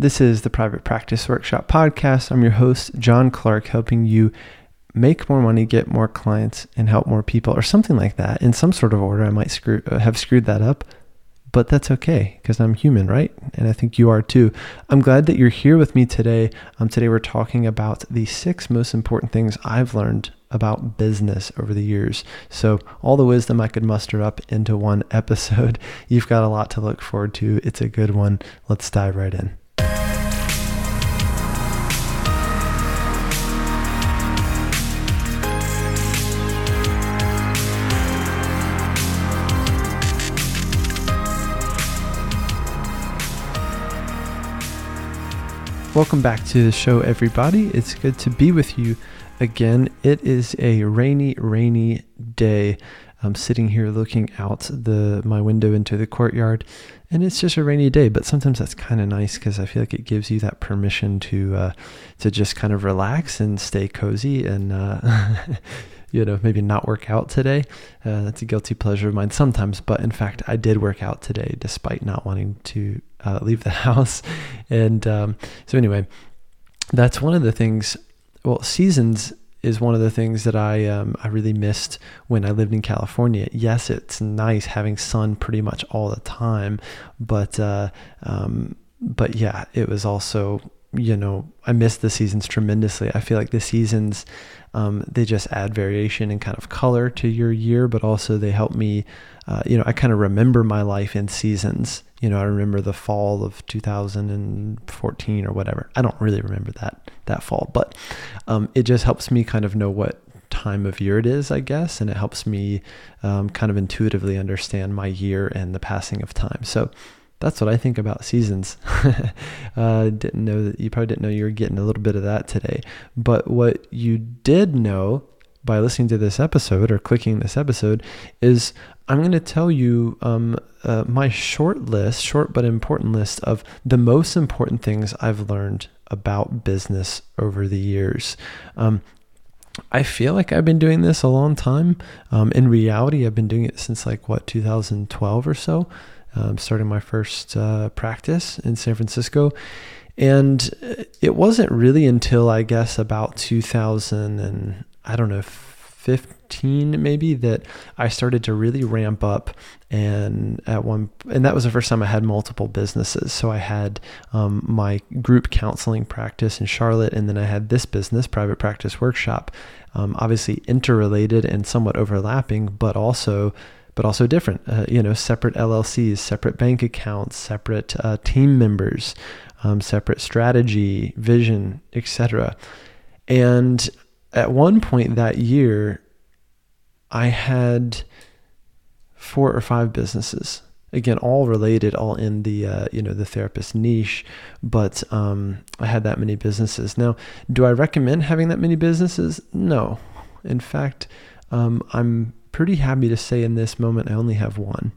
This is the Private Practice Workshop podcast. I'm your host, John Clark, helping you make more money, get more clients, and help more people, or something like that. In some sort of order, I might screw, uh, have screwed that up, but that's okay because I'm human, right? And I think you are too. I'm glad that you're here with me today. Um, today, we're talking about the six most important things I've learned about business over the years. So, all the wisdom I could muster up into one episode. You've got a lot to look forward to. It's a good one. Let's dive right in. Welcome back to the show, everybody. It's good to be with you again. It is a rainy, rainy day. I'm sitting here looking out the my window into the courtyard, and it's just a rainy day. But sometimes that's kind of nice because I feel like it gives you that permission to uh, to just kind of relax and stay cozy and. Uh, you know, maybe not work out today. Uh, that's a guilty pleasure of mine sometimes, but in fact, I did work out today despite not wanting to uh, leave the house. And um, so, anyway, that's one of the things well, seasons is one of the things that I um, I really missed when I lived in California. Yes, it's nice having sun pretty much all the time, but uh, um, but yeah, it was also you know I miss the seasons tremendously. I feel like the seasons um, they just add variation and kind of color to your year, but also they help me. Uh, you know, I kind of remember my life in seasons. You know, I remember the fall of 2014 or whatever. I don't really remember that that fall, but um, it just helps me kind of know what time of year it is, I guess, and it helps me um, kind of intuitively understand my year and the passing of time. So that's what I think about seasons. uh, didn't know that you probably didn't know you were getting a little bit of that today. But what you did know by listening to this episode or clicking this episode is I'm going to tell you um, uh, my short list, short but important list of the most important things I've learned about business over the years. Um, I feel like I've been doing this a long time. Um, in reality, I've been doing it since like what 2012 or so. Um, starting my first uh, practice in San Francisco, and it wasn't really until I guess about 2000 and I don't know 15 maybe that I started to really ramp up and at one and that was the first time I had multiple businesses. So I had um, my group counseling practice in Charlotte and then I had this business private practice workshop um, obviously interrelated and somewhat overlapping but also but also different uh, you know separate LLCs separate bank accounts separate uh, team members um, separate strategy vision etc and at one point that year I had four or five businesses. Again, all related, all in the uh, you know the therapist niche, but um, I had that many businesses. Now, do I recommend having that many businesses? No. In fact, um, I'm pretty happy to say in this moment I only have one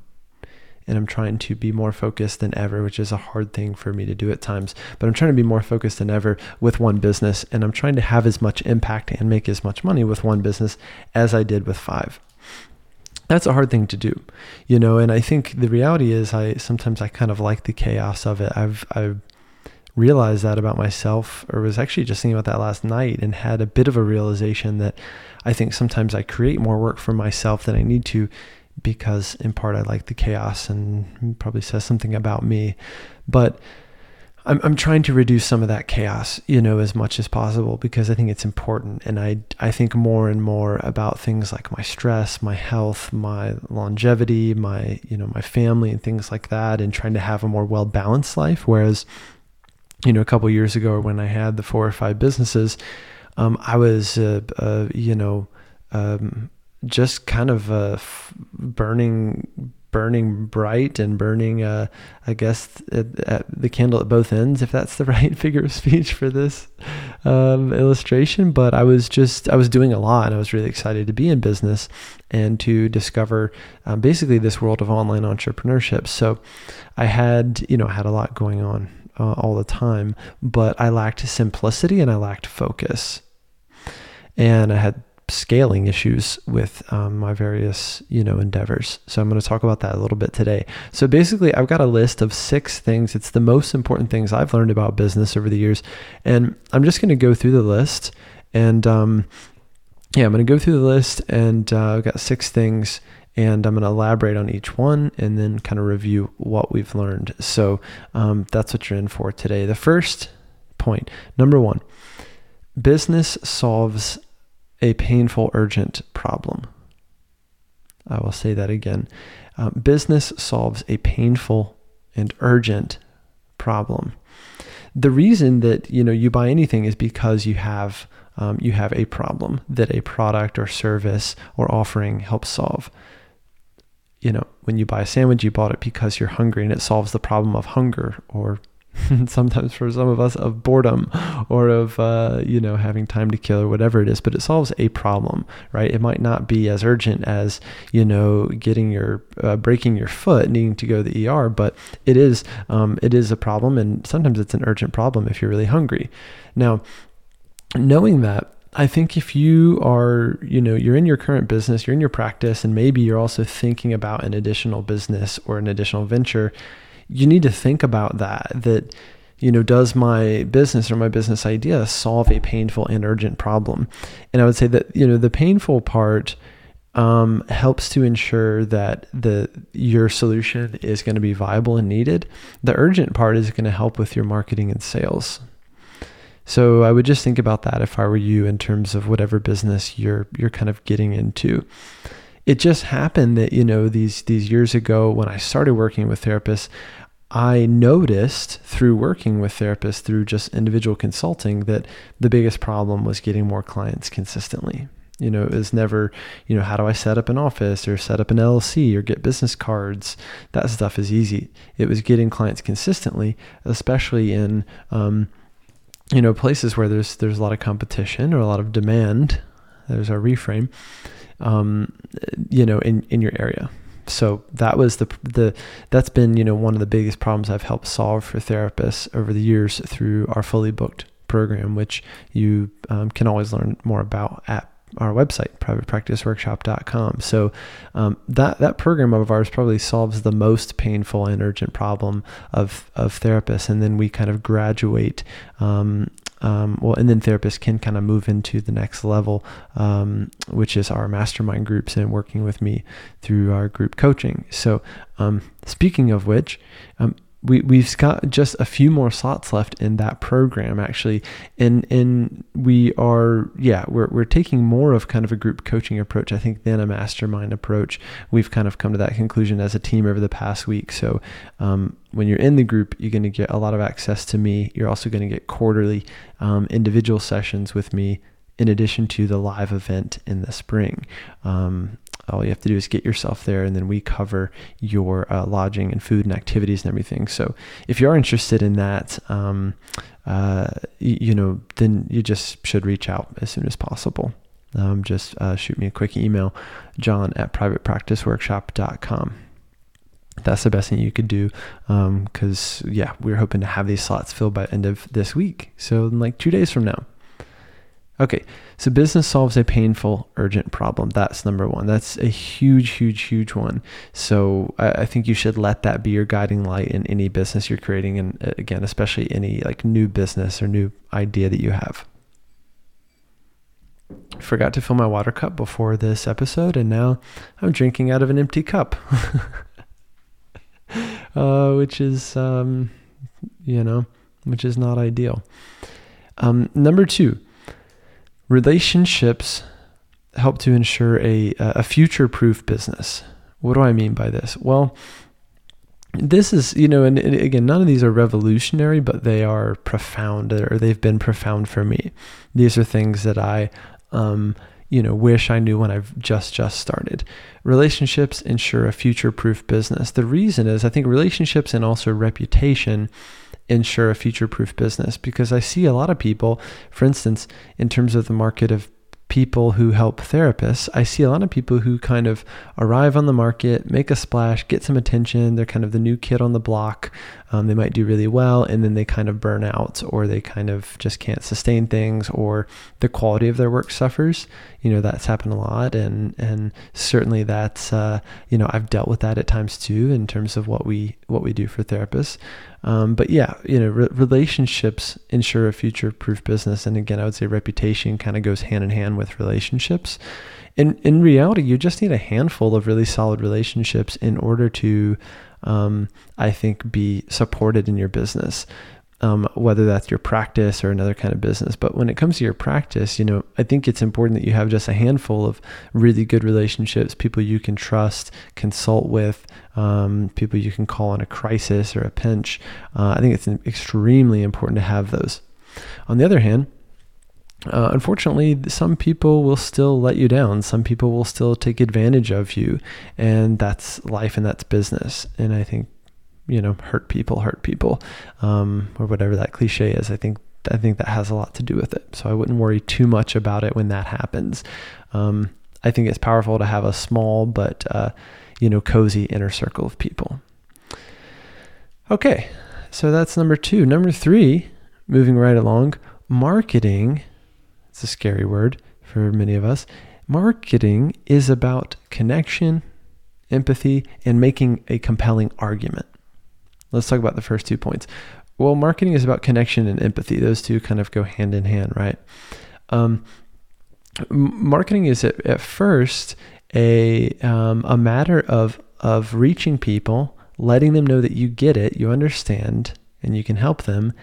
and I'm trying to be more focused than ever, which is a hard thing for me to do at times. But I'm trying to be more focused than ever with one business, and I'm trying to have as much impact and make as much money with one business as I did with five. That's a hard thing to do, you know. And I think the reality is, I sometimes I kind of like the chaos of it. I've I've realized that about myself, or was actually just thinking about that last night, and had a bit of a realization that I think sometimes I create more work for myself than I need to because in part I like the chaos and probably says something about me. But I'm, I'm trying to reduce some of that chaos, you know, as much as possible because I think it's important. And I, I think more and more about things like my stress, my health, my longevity, my, you know, my family and things like that, and trying to have a more well balanced life. Whereas, you know, a couple years ago when I had the four or five businesses, um, I was, uh, uh, you know, um, just kind of uh, burning burning bright and burning uh, i guess at, at the candle at both ends if that's the right figure of speech for this um, illustration. But i was just i was doing a lot. And i was really excited to be in business and to discover um, basically this world of online entrepreneurship. So i had you know had a lot going on uh, all the time but i lacked simplicity and i lacked focus. And i had scaling issues with um, my various you know endeavors. So i'm going to talk about that a little bit today. So basically i've got a list of six things. It's the most important things i've learned about business over the years. And i'm just going to go through the list and um, yeah i'm going to go through the list and uh, i've got six things and I'm going to elaborate on each one and then kind of review what we've learned. So um, that's what you're in for today. The first point, number one, business solves a painful, urgent problem. I will say that again. Uh, business solves a painful and urgent problem. The reason that you know you buy anything is because you have um, you have a problem that a product or service or offering helps solve. You know, when you buy a sandwich, you bought it because you're hungry and it solves the problem of hunger or sometimes for some of us of boredom or of uh, you know having time to kill or whatever it is but it solves a problem right? It might not be as urgent as you know getting your uh, breaking your foot needing to go to the er but it is um, it is a problem and sometimes it's an urgent problem if you're really hungry. Now knowing that I think if you are, you know, you're in your current business, you're in your practice, and maybe you're also thinking about an additional business or an additional venture, you need to think about that that you know does my business or my business idea solve a painful and urgent problem? And i would say that you know the painful part um, helps to ensure that the your solution is going to be viable and needed. The urgent part is going to help with your marketing and sales so i would just think about that if i were you in terms of whatever business you're you're kind of getting into it just happened that you know these these years ago when I started working with therapists, I noticed through working with therapists through just individual consulting that the biggest problem was getting more clients consistently. You know, it was never, you know, how do I set up an office or set up an LLC or get business cards? That stuff is easy. It was getting clients consistently, especially in, um, you know, places where there's there's a lot of competition or a lot of demand. There's our reframe um, you know, in, in your area. So that was the the that's been you know one of the biggest problems I've helped solve for therapists over the years through our fully booked program, which you um, can always learn more about at our website privatepracticeworkshop.com so um, that that program of ours probably solves the most painful and urgent problem of of therapists and then we kind of graduate um, um, well, and then therapists can kind of move into the next level, um, which is our mastermind groups and working with me through our group coaching. So, um, speaking of which, um, we we've got just a few more slots left in that program actually. And and we are yeah we're, we're taking more of kind of a group coaching approach i think than a mastermind approach. We've kind of come to that conclusion as a team over the past week. So um, when you're in the group you're going to get a lot of access to me. You're also going to get quarterly um, individual sessions with me in addition to the live event in the spring. Um, all you have to do is get yourself there, and then we cover your uh, lodging and food and activities and everything. So if you are interested in that, um, uh, you, you, know, then you just should reach out as soon as possible. Um, just uh, shoot me a quick email, john at privatepracticeworkshop.com that's the best thing you could do because um, yeah we're hoping to have these slots filled by end of this week so in like two days from now Okay, so business solves a painful, urgent problem. That's number one. That's a huge, huge, huge one. So I, I, think you should let that be your guiding light in any business you're creating, and uh, again, especially any like new business or new idea that you have. Forgot to fill my water cup before this episode, and now I'm drinking out of an empty cup, uh, which is, um, you know, which is not ideal. Um, number two Relationships help to ensure a, a future proof business. What do I mean by this? Well, this is, you know, and, and, again, none of these are revolutionary, but they are profound or they've been profound for me. These are things that I, um, you know, wish I knew when I've just just started. Relationships ensure a future-proof business. The reason is I think relationships and also reputation ensure a future proof business because I see a lot of people, for instance, in terms of the market of people who help therapists, I see a lot of people who kind of arrive on the market, make a splash, get some attention. They're kind of the new kid on the block. Um, they might do really well and then they kind of burn out or they kind of just can't sustain things or the quality of their work suffers. You know, that's happened a lot. And, and certainly that's, uh, you know, I've dealt with that at times too in terms of what we, what we do for therapists. Um, but yeah, you know, re- relationships ensure a future proof business. And again, I would say reputation kind of goes hand in hand with relationships. In, in reality, you just need a handful of really solid relationships in order to, um, I think, be supported in your business. Um, whether that's your practice or another kind of business. But when it comes to your practice, you know, I think it's important that you have just a handful of really good relationships, people you can trust, consult with, um, people you can call on a crisis or a pinch. Uh, I think it's extremely important to have those. On the other hand, uh, unfortunately, some people will still let you down. Some people will still take advantage of you, and that's life and that's business. And I think, you know, hurt people hurt people, um, or whatever that cliche is. I think I think that has a lot to do with it. So I wouldn't worry too much about it when that happens. Um, I think it's powerful to have a small but uh, you know cozy inner circle of people. Okay, so that's number two. Number three, moving right along, marketing it's a scary word for many of us. Marketing is about connection, empathy, and making a compelling argument. Let's talk about the first two points. Well, marketing is about connection and empathy. Those two kind of go hand in hand, right? Um, marketing is at, at first a um, a matter of of reaching people, letting them know that you get it, you understand, and you can help them,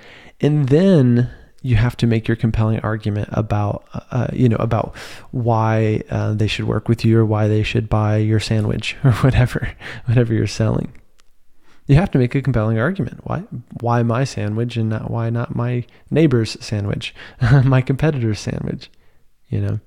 and then you have to make your compelling argument about uh, you know about why uh, they should work with you or why they should buy your sandwich or whatever whatever you're selling. You have to make a compelling argument. Why why my sandwich and not why not my neighbor's sandwich my competitor's sandwich you know?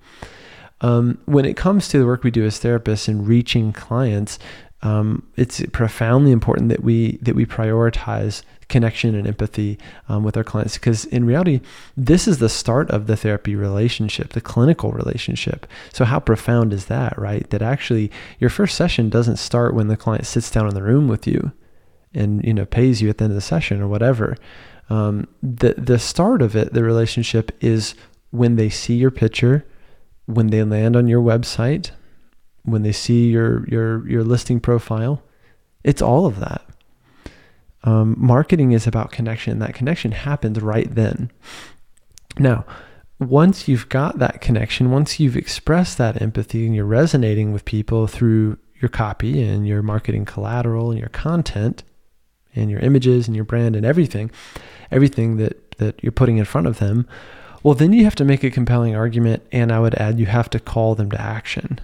Um, when it comes to the work we do as therapists and reaching clients um, it's profoundly important that we that we prioritize connection and empathy um, with our clients because in reality this is the start of the therapy relationship the clinical relationship. So how profound is that right? That actually your first session doesn't start when the client sits down in the room with you and you know pays you at the end of the session or whatever. Um, the the start of it the relationship is when they see your picture when they land on your website when they see your your your listing profile it's all of that um, marketing is about connection. and That connection happens right then. Now, once you've got that connection, once you've expressed that empathy and you're resonating with people through your copy and your marketing collateral and your content and your images and your brand and everything, everything that, that you're putting in front of them, well, then you have to make a compelling argument. And I would add, you have to call them to action.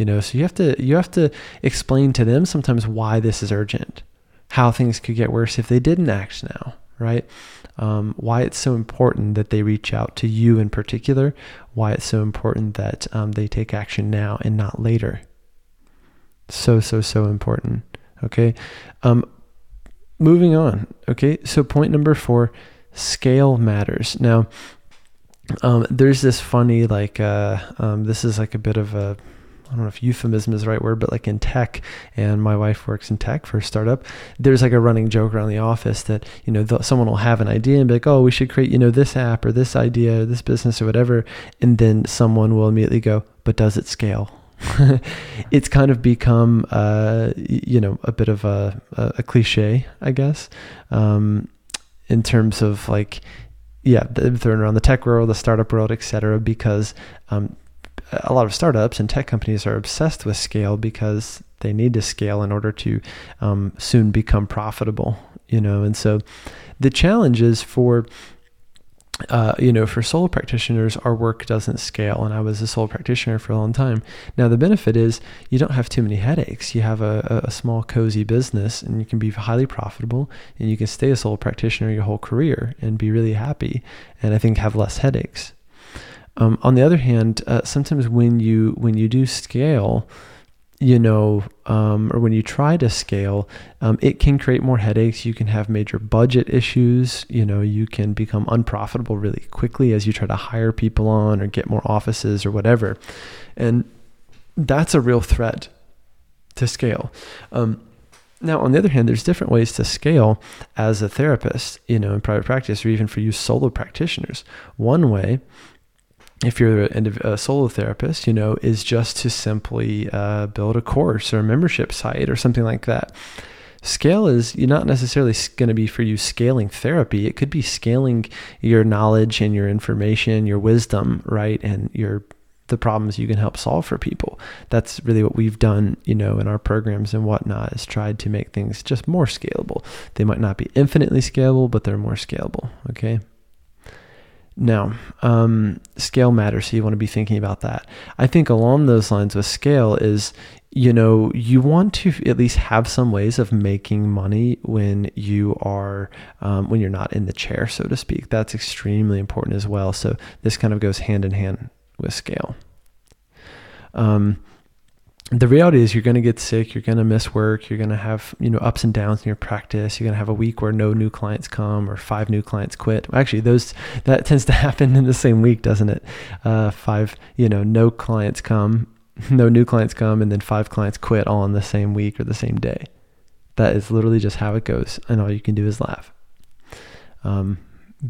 You know, so you have to you have to explain to them sometimes why this is urgent how things could get worse if they didn't act now, right? Um, why it's so important that they reach out to you in particular, why it's so important that um, they take action now and not later. So, so, so important. Okay. Um, moving on. Okay. So, point number four scale matters. Now, um, there's this funny, like, uh, um, this is like a bit of a I don't know if euphemism is the right word, but like in tech, and my wife works in tech for a startup. There's like a running joke around the office that you know someone will have an idea and be like, "Oh, we should create you know this app or this idea or this business or whatever," and then someone will immediately go, "But does it scale?" it's kind of become, uh, you know, a bit of a, a, a cliche, I guess, um, in terms of like, yeah, thrown around the tech world, the startup world, etc. Because um, a lot of startups and tech companies are obsessed with scale because they need to scale in order to um, soon become profitable you know and so the challenge is for uh, you know, for solo practitioners, our work doesn't scale. And I was a solo practitioner for a long time. Now, the benefit is you don't have too many headaches. You have a, a small, cozy business and you can be highly profitable and you can stay a solo practitioner your whole career and be really happy. And I think have less headaches. Um, on the other hand, uh, sometimes when you when you do scale, you know, um, or when you try to scale, um, it can create more headaches. You can have major budget issues. You know, you can become unprofitable really quickly as you try to hire people on or get more offices or whatever, and that's a real threat to scale. Um, Now, on the other hand, there's different ways to scale as a therapist, you know, in private practice, or even for you solo practitioners. One way, if you're a, solo therapist, you know, is just to simply uh, build a course or a membership site or something like that. Scale is you're not necessarily going to be for you scaling therapy. It could be scaling your knowledge and your information, your wisdom, right, and your the problems you can help solve for people. That's really what we've done, you know, in our programs and whatnot, is tried to make things just more scalable. They might not be infinitely scalable, but they're more scalable. Okay. Now, um, scale matters. So you want to be thinking about that. I think along those lines with scale is, you know, you want to at least have some ways of making money when you are, um, when you're not in the chair, so to speak. That's extremely important as well. So this kind of goes hand in hand with scale. Um, the reality is you're going to get sick you're going to miss work you're going to have you know ups and downs in your practice you're going to have a week where no new clients come or five new clients quit. Actually those that tends to happen in the same week doesn't it? Uh, five you know no clients come no new clients come and then five clients quit all in the same week or the same day. That is literally just how it goes and all you can do is laugh. Um,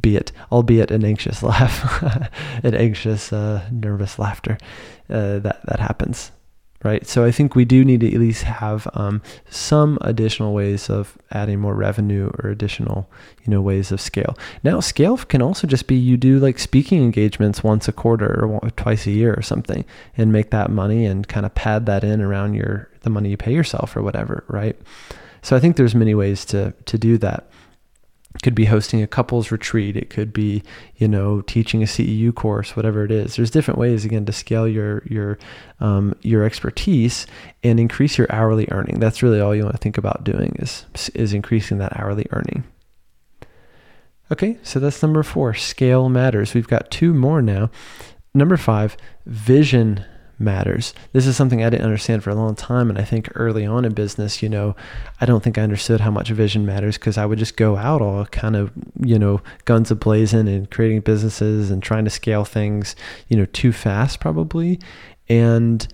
be it, albeit an anxious laugh, an anxious, uh, nervous laughter. Uh, that that happens, right? So I think we do need to at least have um, some additional ways of adding more revenue or additional, you know, ways of scale. Now, scale can also just be you do like speaking engagements once a quarter or twice a year or something, and make that money and kind of pad that in around your the money you pay yourself or whatever, right? So I think there's many ways to to do that could be hosting a couples retreat it could be you know teaching a ceu course whatever it is. There's different ways again to scale your your um, your expertise and increase your hourly earning. That's really all you want to think about doing is is increasing that hourly earning. Okay so that's number four scale matters. We've got two more now. Number five vision matters. This is something I didn't understand for a long time. And I think early on in business, you know, I don't think I understood how much vision matters because I would just go out all kind of, you know, guns a blazing and creating businesses and trying to scale things, you know, too fast probably. And,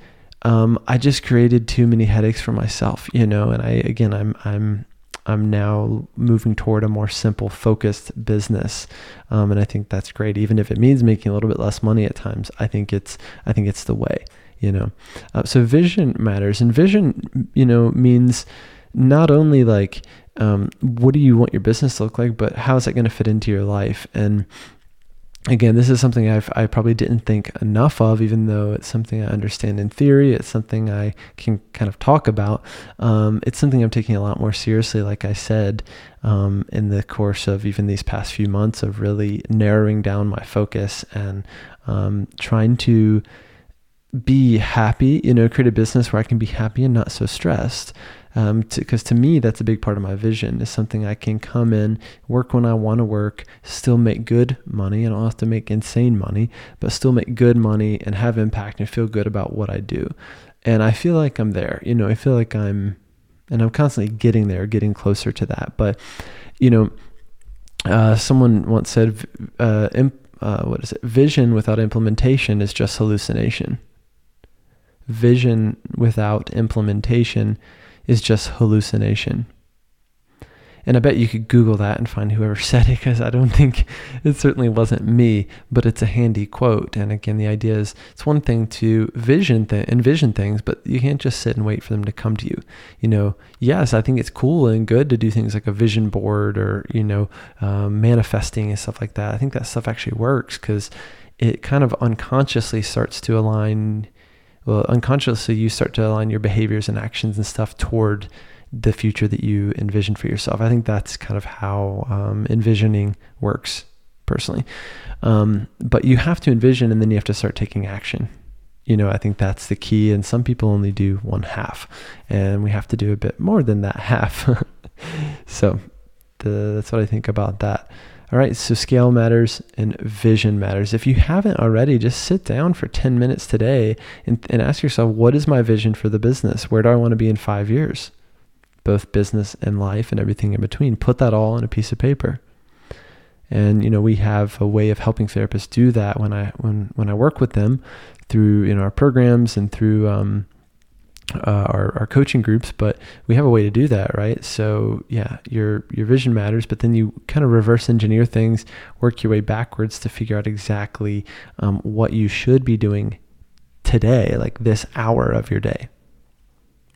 um, I just created too many headaches for myself, you know, and I, again, I'm, I'm, I'm now moving toward a more simple, focused business, um, and I think that's great. Even if it means making a little bit less money at times, I think it's I think it's the way. You know, uh, so vision matters, and vision, you know, means not only like um, what do you want your business to look like, but how is that going to fit into your life and again, this is something I've, I probably didn't think enough of, even though it's something I understand in theory. It's something I can kind of talk about. Um, it's something I'm taking a lot more seriously, like I said, um, in the course of even these past few months of really narrowing down my focus and um, trying to be happy, you know, create a business where I can be happy and not so stressed because um, to, to me that's a big part of my vision is something i can come in work when i want to work still make good money and i don't have to make insane money but still make good money and have impact and feel good about what i do. And i feel like i'm there you know i feel like i'm and i'm constantly getting there getting closer to that. But you know uh, someone once said uh, imp, uh, what is it? Vision without implementation is just hallucination. Vision without implementation is just hallucination. And I bet you could Google that and find whoever said it because I don't think it certainly wasn't me, but it's a handy quote. And again, the idea is it's one thing to vision th- envision things, but you can't just sit and wait for them to come to you. You know, yes, I think it's cool and good to do things like a vision board or, you know, um, manifesting and stuff like that. I think that stuff actually works because it kind of unconsciously starts to align well, unconsciously you start to align your behaviors and actions and stuff toward the future that you envision for yourself. I think that's kind of how um, envisioning works personally. Um, but you have to envision and then you have to start taking action. You know, I think that's the key. And some people only do one half, and we have to do a bit more than that half. so the, that's what I think about that. All right, so scale matters and vision matters. If you haven't already, just sit down for 10 minutes today and, and ask yourself, what is my vision for the business? Where do I want to be in five years? Both business and life and everything in between. Put that all on a piece of paper. And you know, we have a way of helping therapists do that when I when when I work with them through in our programs and through um, uh, our, our coaching groups, but we have a way to do that, right? So yeah, your your vision matters, but then you kind of reverse engineer things, work your way backwards to figure out exactly um, what you should be doing today, like this hour of your day,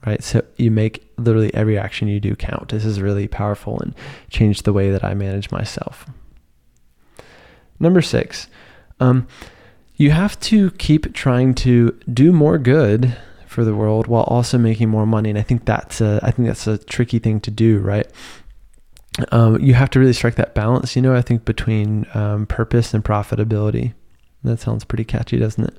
right? So you make literally every action you do count. This is really powerful and changed the way that I manage myself. Number six, um, you have to keep trying to do more good for the world while also making more money. And I think that's a, I think that's a tricky thing to do, right? Um, you have to really strike that balance, you know, I think between um, purpose and profitability. That sounds pretty catchy, doesn't it?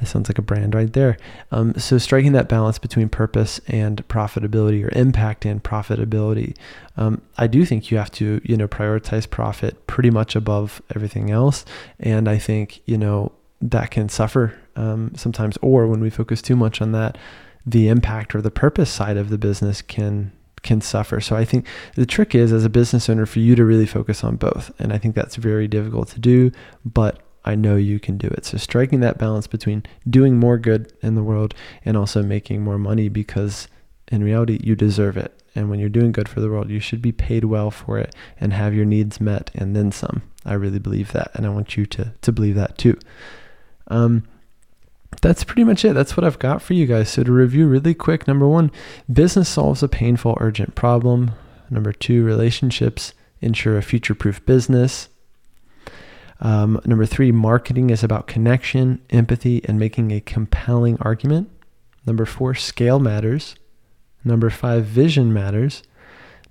It sounds like a brand right there. Um, so striking that balance between purpose and profitability or impact and profitability. Um, I do think you have to, you know, prioritize profit pretty much above everything else. And I think, you know, that can suffer um, sometimes, or when we focus too much on that, the impact or the purpose side of the business can can suffer. So I think the trick is as a business owner for you to really focus on both. And I think that's very difficult to do, but I know you can do it. So striking that balance between doing more good in the world and also making more money because in reality you deserve it. And when you're doing good for the world, you should be paid well for it and have your needs met and then some. I really believe that and I want you to to believe that too. Um, that's pretty much it. That's what I've got for you guys. So, to review really quick number one, business solves a painful, urgent problem. Number two, relationships ensure a future proof business. Um, number three, marketing is about connection, empathy, and making a compelling argument. Number four, scale matters. Number five, vision matters.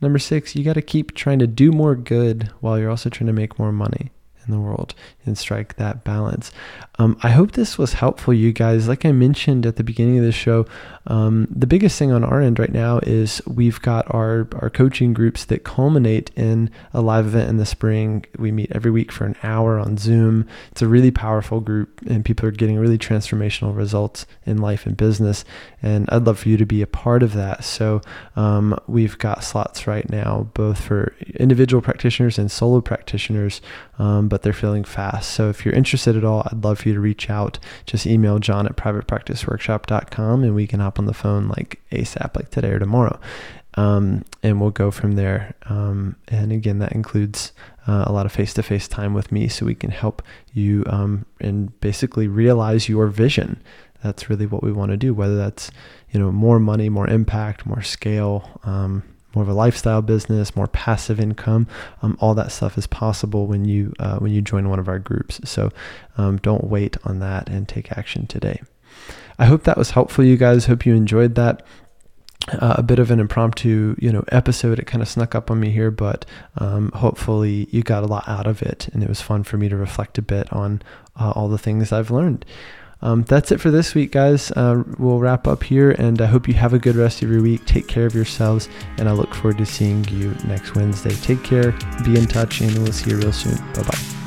Number six, you got to keep trying to do more good while you're also trying to make more money in the world and strike that balance. Um, I hope this was helpful, you guys. Like I mentioned at the beginning of the show, um, the biggest thing on our end right now is we've got our, our coaching groups that culminate in a live event in the spring. We meet every week for an hour on Zoom. It's a really powerful group, and people are getting really transformational results in life and business. And I'd love for you to be a part of that. So um, we've got slots right now, both for individual practitioners and solo practitioners, um, but they're filling fast. So if you're interested at all, I'd love for you to reach out. Just email john at privatepracticeworkshop.com and we can hop on the phone like ASAP, like today or tomorrow. Um, and we'll go from there. Um, and again, that includes uh, a lot of face to face time with me so we can help you um, and basically realize your vision. That's really what we want to do, whether that's, you know, more money, more impact, more scale, um, more of a lifestyle business, more passive income. Um, all that stuff is possible when you uh, when you join one of our groups. So um, don't wait on that and take action today. I hope that was helpful, you guys. Hope you enjoyed that. Uh, a bit of an impromptu, you know, episode. It kind of snuck up on me here, but um, hopefully you got a lot out of it, and it was fun for me to reflect a bit on uh, all the things I've learned. Um, that's it for this week, guys. Uh, we'll wrap up here, and I hope you have a good rest of your week. Take care of yourselves, and I look forward to seeing you next Wednesday. Take care, be in touch, and we'll see you real soon. Bye bye.